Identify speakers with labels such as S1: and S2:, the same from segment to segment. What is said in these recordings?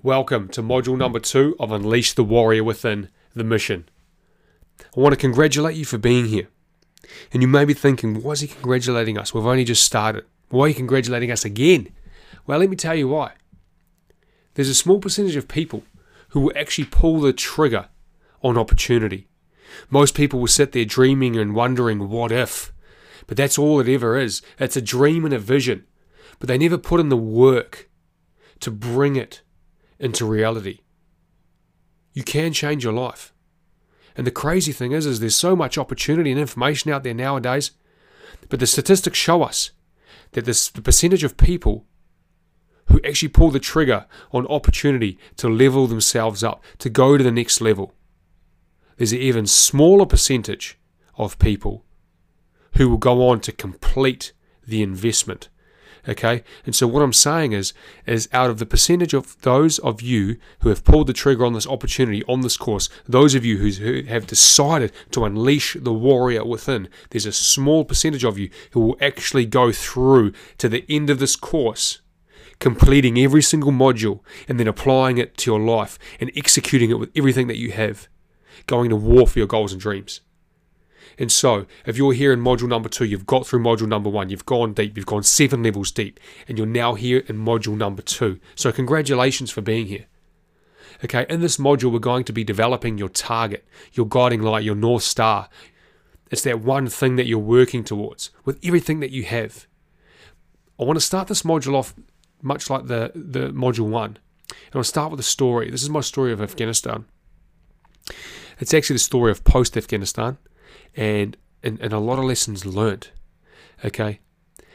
S1: Welcome to module number two of Unleash the Warrior Within the Mission. I want to congratulate you for being here. And you may be thinking, why is he congratulating us? We've only just started. Why are you congratulating us again? Well, let me tell you why. There's a small percentage of people who will actually pull the trigger on opportunity. Most people will sit there dreaming and wondering, what if? But that's all it ever is. It's a dream and a vision. But they never put in the work to bring it into reality. You can change your life. And the crazy thing is, is there's so much opportunity and information out there nowadays, but the statistics show us that this, the percentage of people who actually pull the trigger on opportunity to level themselves up, to go to the next level, there's an even smaller percentage of people who will go on to complete the investment Okay, and so what I'm saying is, is out of the percentage of those of you who have pulled the trigger on this opportunity on this course, those of you who have decided to unleash the warrior within, there's a small percentage of you who will actually go through to the end of this course completing every single module and then applying it to your life and executing it with everything that you have, going to war for your goals and dreams. And so, if you're here in module number two, you've got through module number one, you've gone deep, you've gone seven levels deep, and you're now here in module number two. So, congratulations for being here. Okay, in this module, we're going to be developing your target, your guiding light, your North Star. It's that one thing that you're working towards with everything that you have. I want to start this module off much like the, the module one. And I'll start with a story. This is my story of Afghanistan. It's actually the story of post Afghanistan and, and, and a lot of lessons learned. Okay?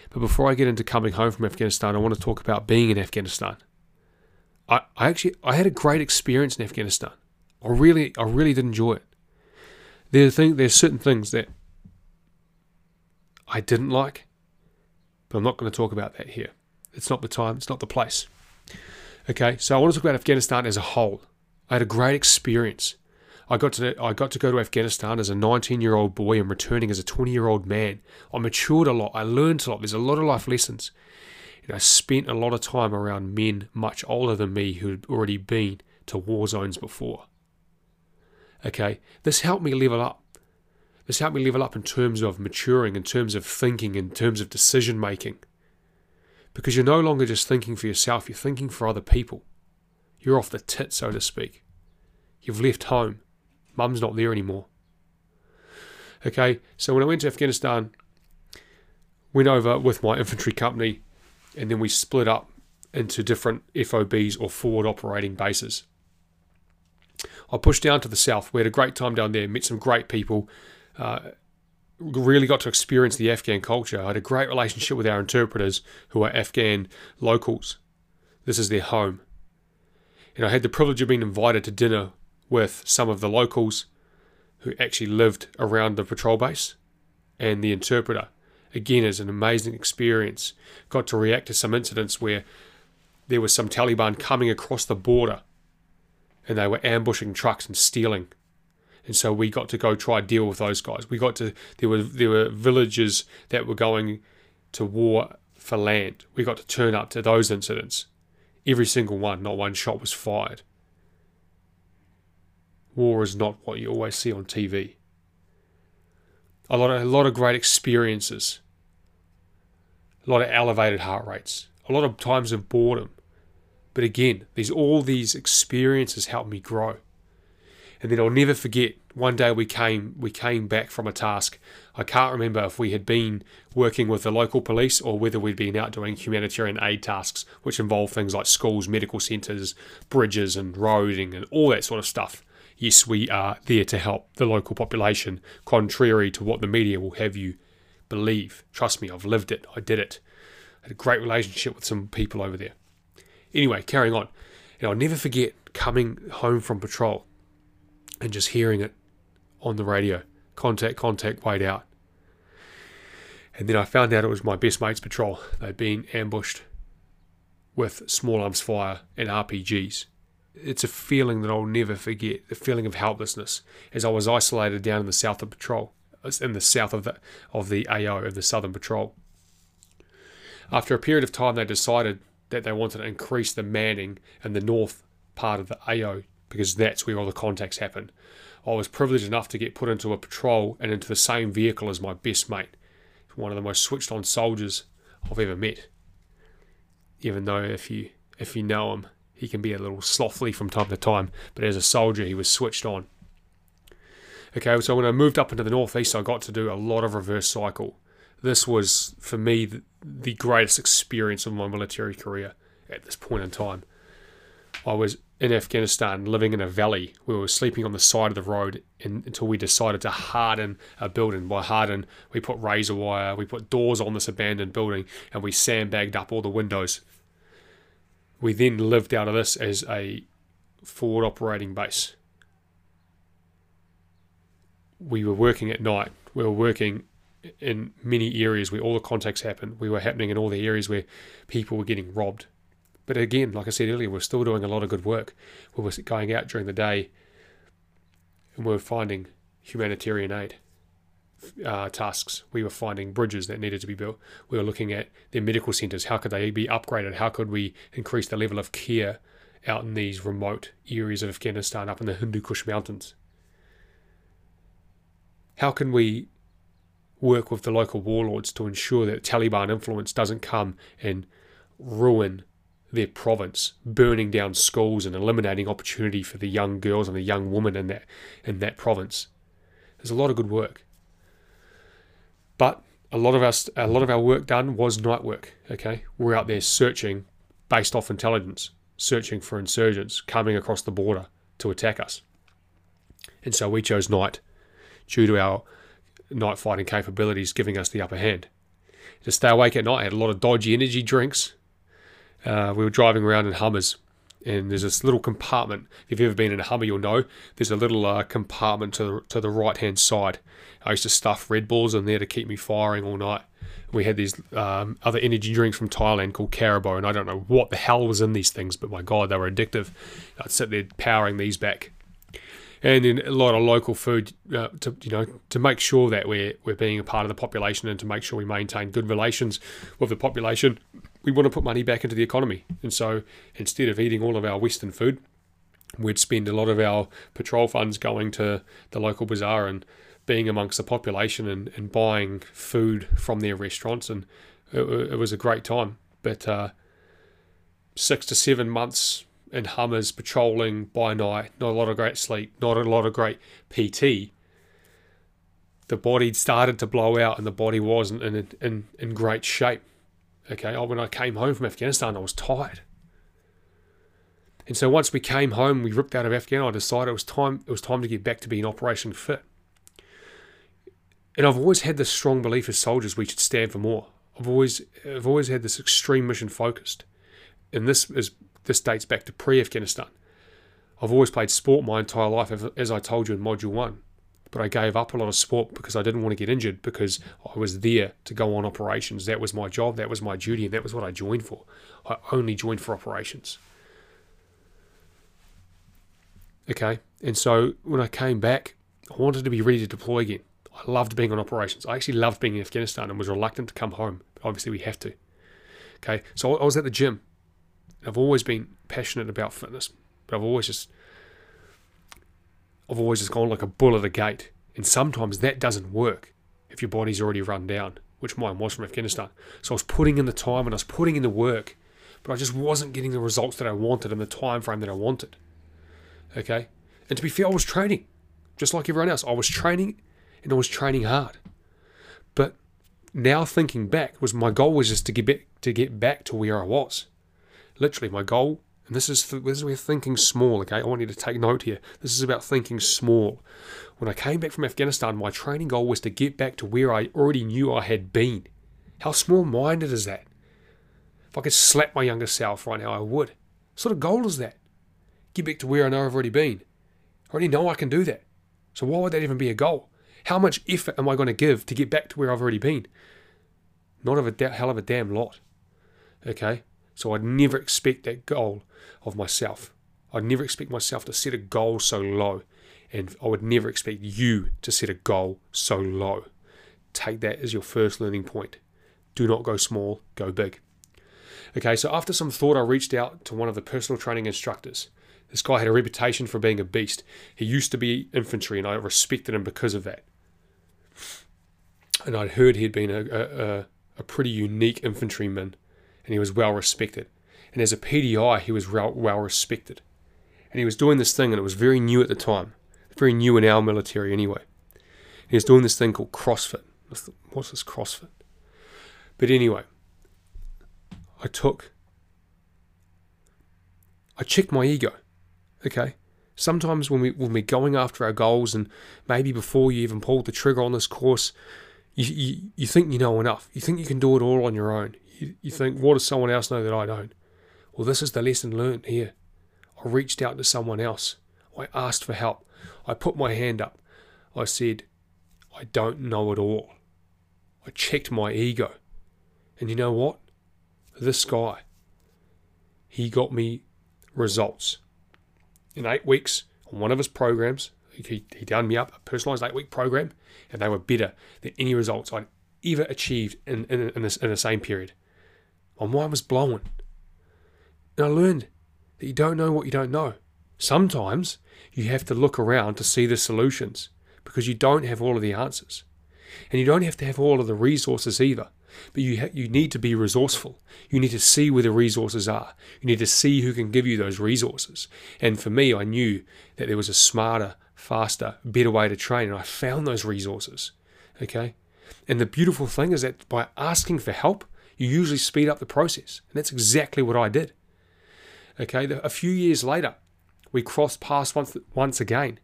S1: But before I get into coming home from Afghanistan, I want to talk about being in Afghanistan. I, I actually I had a great experience in Afghanistan. I really I really did enjoy it. There's thing there's certain things that I didn't like, but I'm not going to talk about that here. It's not the time, it's not the place. Okay, so I want to talk about Afghanistan as a whole. I had a great experience. I got to I got to go to Afghanistan as a 19 year old boy and returning as a 20 year old man. I matured a lot. I learned a lot. There's a lot of life lessons. And I spent a lot of time around men much older than me who had already been to war zones before. Okay, this helped me level up. This helped me level up in terms of maturing, in terms of thinking, in terms of decision making. Because you're no longer just thinking for yourself, you're thinking for other people. You're off the tit, so to speak. You've left home. Mum's not there anymore. Okay, so when I went to Afghanistan, went over with my infantry company, and then we split up into different FOBs or forward operating bases. I pushed down to the south. We had a great time down there, met some great people, uh, really got to experience the Afghan culture. I had a great relationship with our interpreters who are Afghan locals. This is their home. And I had the privilege of being invited to dinner with some of the locals who actually lived around the patrol base and the interpreter. Again, is an amazing experience. Got to react to some incidents where there was some Taliban coming across the border and they were ambushing trucks and stealing. And so we got to go try deal with those guys. We got to there were there were villages that were going to war for land. We got to turn up to those incidents. Every single one, not one shot was fired war is not what you always see on TV. A lot of, a lot of great experiences, a lot of elevated heart rates, a lot of times of boredom. But again, these all these experiences helped me grow. And then I'll never forget one day we came we came back from a task. I can't remember if we had been working with the local police or whether we'd been out doing humanitarian aid tasks, which involve things like schools, medical centres, bridges and roading and all that sort of stuff yes, we are there to help the local population, contrary to what the media will have you believe. Trust me, I've lived it. I did it. I had a great relationship with some people over there. Anyway, carrying on. And I'll never forget coming home from patrol and just hearing it on the radio contact, contact, wait out. And then I found out it was my best mate's patrol. They'd been ambushed with small arms fire and RPGs it's a feeling that I'll never forget. The feeling of helplessness as I was isolated down in the south of patrol, uh, in the south of the of the AO of the Southern Patrol. After a period of time, they decided that they wanted to increase the manning in the north part of the AO because that's where all the contacts happen. I was privileged enough to get put into a patrol and into the same vehicle as my best mate, one of the most switched on soldiers I've ever met. Even though if you if you know him, he can be a little slothly from time to time, but as a soldier he was switched on. Okay, so when I moved up into the northeast, I got to do a lot of reverse cycle. This was for me the, greatest experience of my military career at this point in time. I was in Afghanistan living in a valley. We were sleeping on the side of the road in, until we decided to harden a building. By harden, we put razor wire, we put doors on this abandoned building, and we sandbagged up all the windows. We then lived out of this as a forward operating base. We were working at night. We were working in many areas where all the contacts happened. We were happening in all the areas where people were getting robbed but again, like I said earlier, we're still doing a lot of good work. We were going out during the day and we were finding humanitarian aid uh, tasks. We were finding bridges that needed to be built. We were looking at their medical centres. How could they be upgraded? How could we increase the level of care out in these remote areas of Afghanistan, up in the Hindu Kush Mountains? How can we work with the local warlords to ensure that Taliban influence doesn't come and ruin their province, burning down schools and eliminating opportunity for the young girls and the young women in that in that province. There's a lot of good work, but a lot of us, a lot of our work done was night work. Okay, we're out there searching based off intelligence, searching for insurgents coming across the border to attack us, and so we chose night due to our night fighting capabilities giving us the upper hand. To stay awake at night, I had a lot of dodgy energy drinks, uh, we were driving around in Hummers, and there's this little compartment. If you've ever been in a Hummer, you'll know there's a little uh, compartment to the, to the right hand side. I used to stuff Red Bulls in there to keep me firing all night. We had these um, other energy drinks from Thailand called Carabao, and I don't know what the hell was in these things, but my god, they were addictive. I'd sit there powering these back and then a lot of local food uh, to you know to make sure that we're we're being a part of the population and to make sure we maintain good relations with the population. We want to put money back into the economy, and so instead of eating all of our Western food, we'd spend a lot of our patrol funds going to the local bazaar and being amongst the population and, and buying food from their restaurants, and it, it was a great time. But uh, six to seven months in Hummers patrolling by night, not a lot of great sleep, not a lot of great PT. The body started to blow out and the body wasn't in, in, in great shape. Okay, oh, when I came home from Afghanistan, I was tired. And so once we came home, we ripped out of Afghanistan. I decided it was time. It was time to get back to being operation fit. And I've always had this strong belief as soldiers we should stand for more. I've always, I've always had this extreme mission focused, and this is this dates back to pre Afghanistan. I've always played sport my entire life, as I told you in Module 1. But I gave up a lot of sport because I didn't want to get injured because I was there to go on operations. That was my job, that was my duty, and that was what I joined for. I only joined for operations. Okay, and so when I came back, I wanted to be ready to deploy again. I loved being on operations. I actually loved being in Afghanistan and was reluctant to come home. But obviously, we have to. Okay, so I was at the gym I've always been passionate about fitness, but I've always just I've always just gone like a bull at a gate. And sometimes that doesn't work if your body's already run down, which mine was from Afghanistan. So I was putting in the time and I was putting in the work, but I just wasn't getting the results that I wanted in the time frame that I wanted. Okay? And to be fair, I was training, just like everyone else. I was training and I was training hard. But now thinking back was my goal was just to get back to get back to where I was. Literally, my goal, and this is th- this is where thinking small. Okay, I want you to take note here. This is about thinking small. When I came back from Afghanistan, my training goal was to get back to where I already knew I had been. How small-minded is that? If I could slap my younger self right now, I would. What sort of goal is that? Get back to where I know I've already been. I already know I can do that. So why would that even be a goal? How much effort am I going to give to get back to where I've already been? Not of a da- hell of a damn lot. Okay? So I'd never expect that goal of myself. I'd never expect myself to set a goal so low. And I would never expect you to set a goal so low. Take that as your first learning point. Do not go small, go big. Okay, so after some thought, I reached out to one of the personal training instructors This guy had a reputation for being a beast. He used to be infantry, and I respected him because of that. And I'd heard he'd been a, a, a pretty unique infantryman, and he was well respected. And as a PDI, he was well, respected. And he was doing this thing, and it was very new at the time, very new in our military anyway. He was doing this thing called CrossFit. What's this CrossFit? But anyway, I took, I checked my ego. Okay. Sometimes when we when we're going after our goals, and maybe before you even pulled the trigger on this course, you, you, you think you know enough. You think you can do it all on your own. You, you think, what does someone else know that I don't? Well, this is the lesson learned here. I reached out to someone else. I asked for help. I put my hand up. I said, I don't know it all. I checked my ego. And you know what? This guy, he got me results. In eight weeks, on one of his programs, he, he done me up a personalized eight week program, and they were better than any results I'd ever achieved in, in, in, this, in the same period. My mind was blown. And I learned that you don't know what you don't know. Sometimes you have to look around to see the solutions because you don't have all of the answers. And you don't have to have all of the resources either. But you, ha- you need to be resourceful. You need to see where the resources are. You need to see who can give you those resources. And for me, I knew that there was a smarter, faster, better way to train. And I found those resources. Okay? And the beautiful thing is that by asking for help, you usually speed up the process. And that's exactly what I did. Okay? A few years later, we crossed paths once, once again.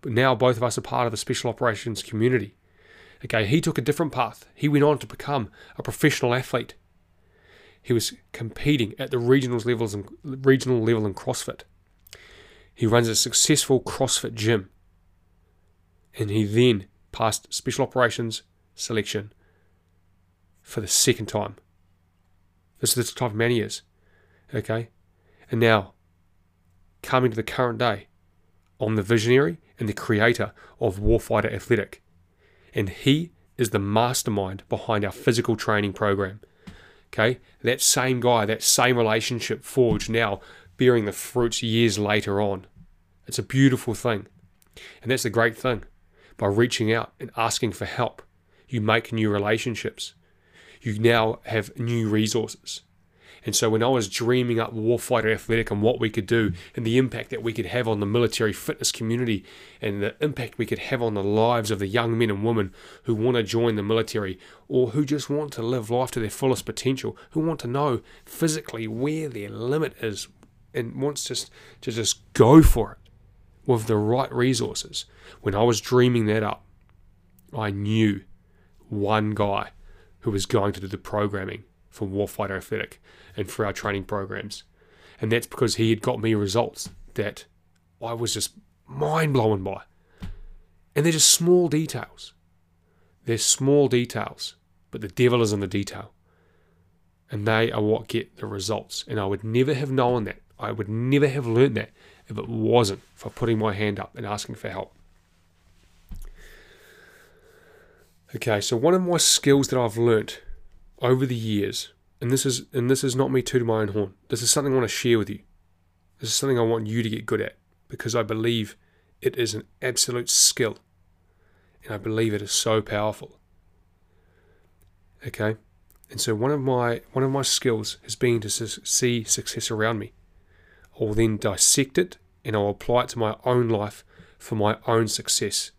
S1: But now both of us are part of the special operations community. Okay, he took a different path. He went on to become a professional athlete. He was competing at the regional levels and regional level in CrossFit. He runs a successful CrossFit gym. And he then passed special operations selection for the second time. This is the type of man he is. Okay? And now, coming to the current day, I'm the visionary and the creator of Warfighter Athletic and he is the mastermind behind our physical training program. Okay, that same guy, that same relationship forged now bearing the fruits years later on. It's a beautiful thing. And that's the great thing. By reaching out and asking for help, you make new relationships. You now have new resources. And so when I was dreaming up Warfighter Athletic and what we could do and the impact that we could have on the military fitness community and the impact we could have on the lives of the young men and women who want to join the military or who just want to live life to their fullest potential, who want to know physically where their limit is and wants just to just go for it with the right resources. When I was dreaming that up, I knew one guy who was going to do the programming for Warfighter Athletic and for our training programs. And that's because he had got me results that I was just mind blown by. And they're just small details. They're small details, but the devil is in the detail. And they are what get the results. And I would never have known that. I would never have learned that if it wasn't for putting my hand up and asking for help. Okay, so one of my skills that I've learnt over the years and this is and this is not me tooting my own horn. This is something I want to share with you. This is something I want you to get good at because I believe it is an absolute skill. And I believe it is so powerful. Okay? And so one of my one of my skills has been to see success around me. I will then dissect it and I'll apply it to my own life for my own success.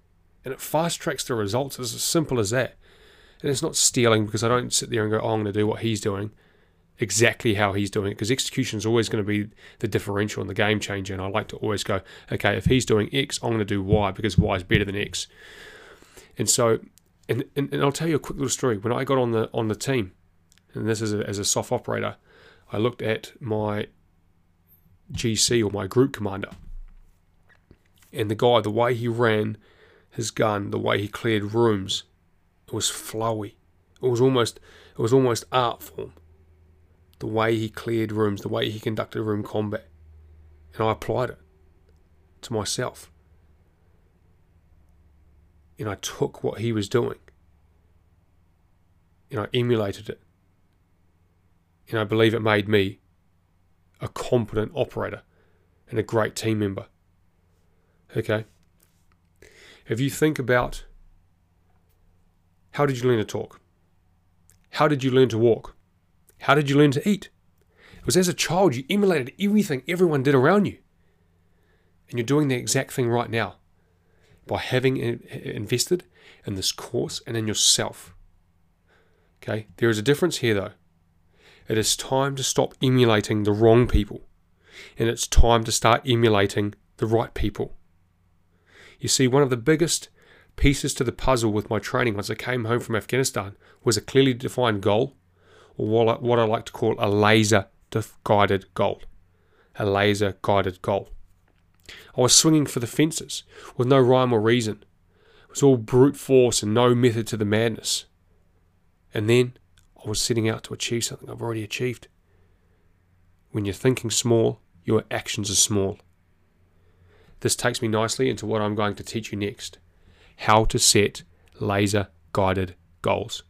S1: And it fast tracks the results. It's as simple as that. And it's not stealing because I don't sit there and go, oh, I'm going to do what he's doing exactly how he's doing it because execution is always going to be the differential and the game changer. And I like to always go, okay, if he's doing X, I'm going to do Y because Y is better than X. And so, and, and, and I'll tell you a quick little story. When I got on the on the team, and this is a, as a soft operator, I looked at my GC or my group commander, and the guy, the way he ran his gun, the way he cleared rooms, it was flowy. It was almost it was almost art form. The way he cleared rooms, the way he conducted room combat. And I applied it to myself. And I took what he was doing and I emulated it. And I believe it made me a competent operator. and a great team member. Okay? If you think about how did you learn to talk? How did you learn to walk? How did you learn to eat? It was as a child you emulated everything everyone did around you. And you're doing the exact thing right now by having invested in this course and in yourself. Okay, there is a difference here though. It is time to stop emulating the wrong people, and it's time to start emulating the right people. You see, one of the biggest pieces to the puzzle with my training once I came home from Afghanistan was a clearly defined goal, or what I like to call a laser guided goal. A laser guided goal. I was swinging for the fences with no rhyme or reason. It was all brute force and no method to the madness. And then I was setting out to achieve something I've already achieved. When you're thinking small, your actions are small. This takes me nicely into what I'm going to teach you next how to set laser guided goals.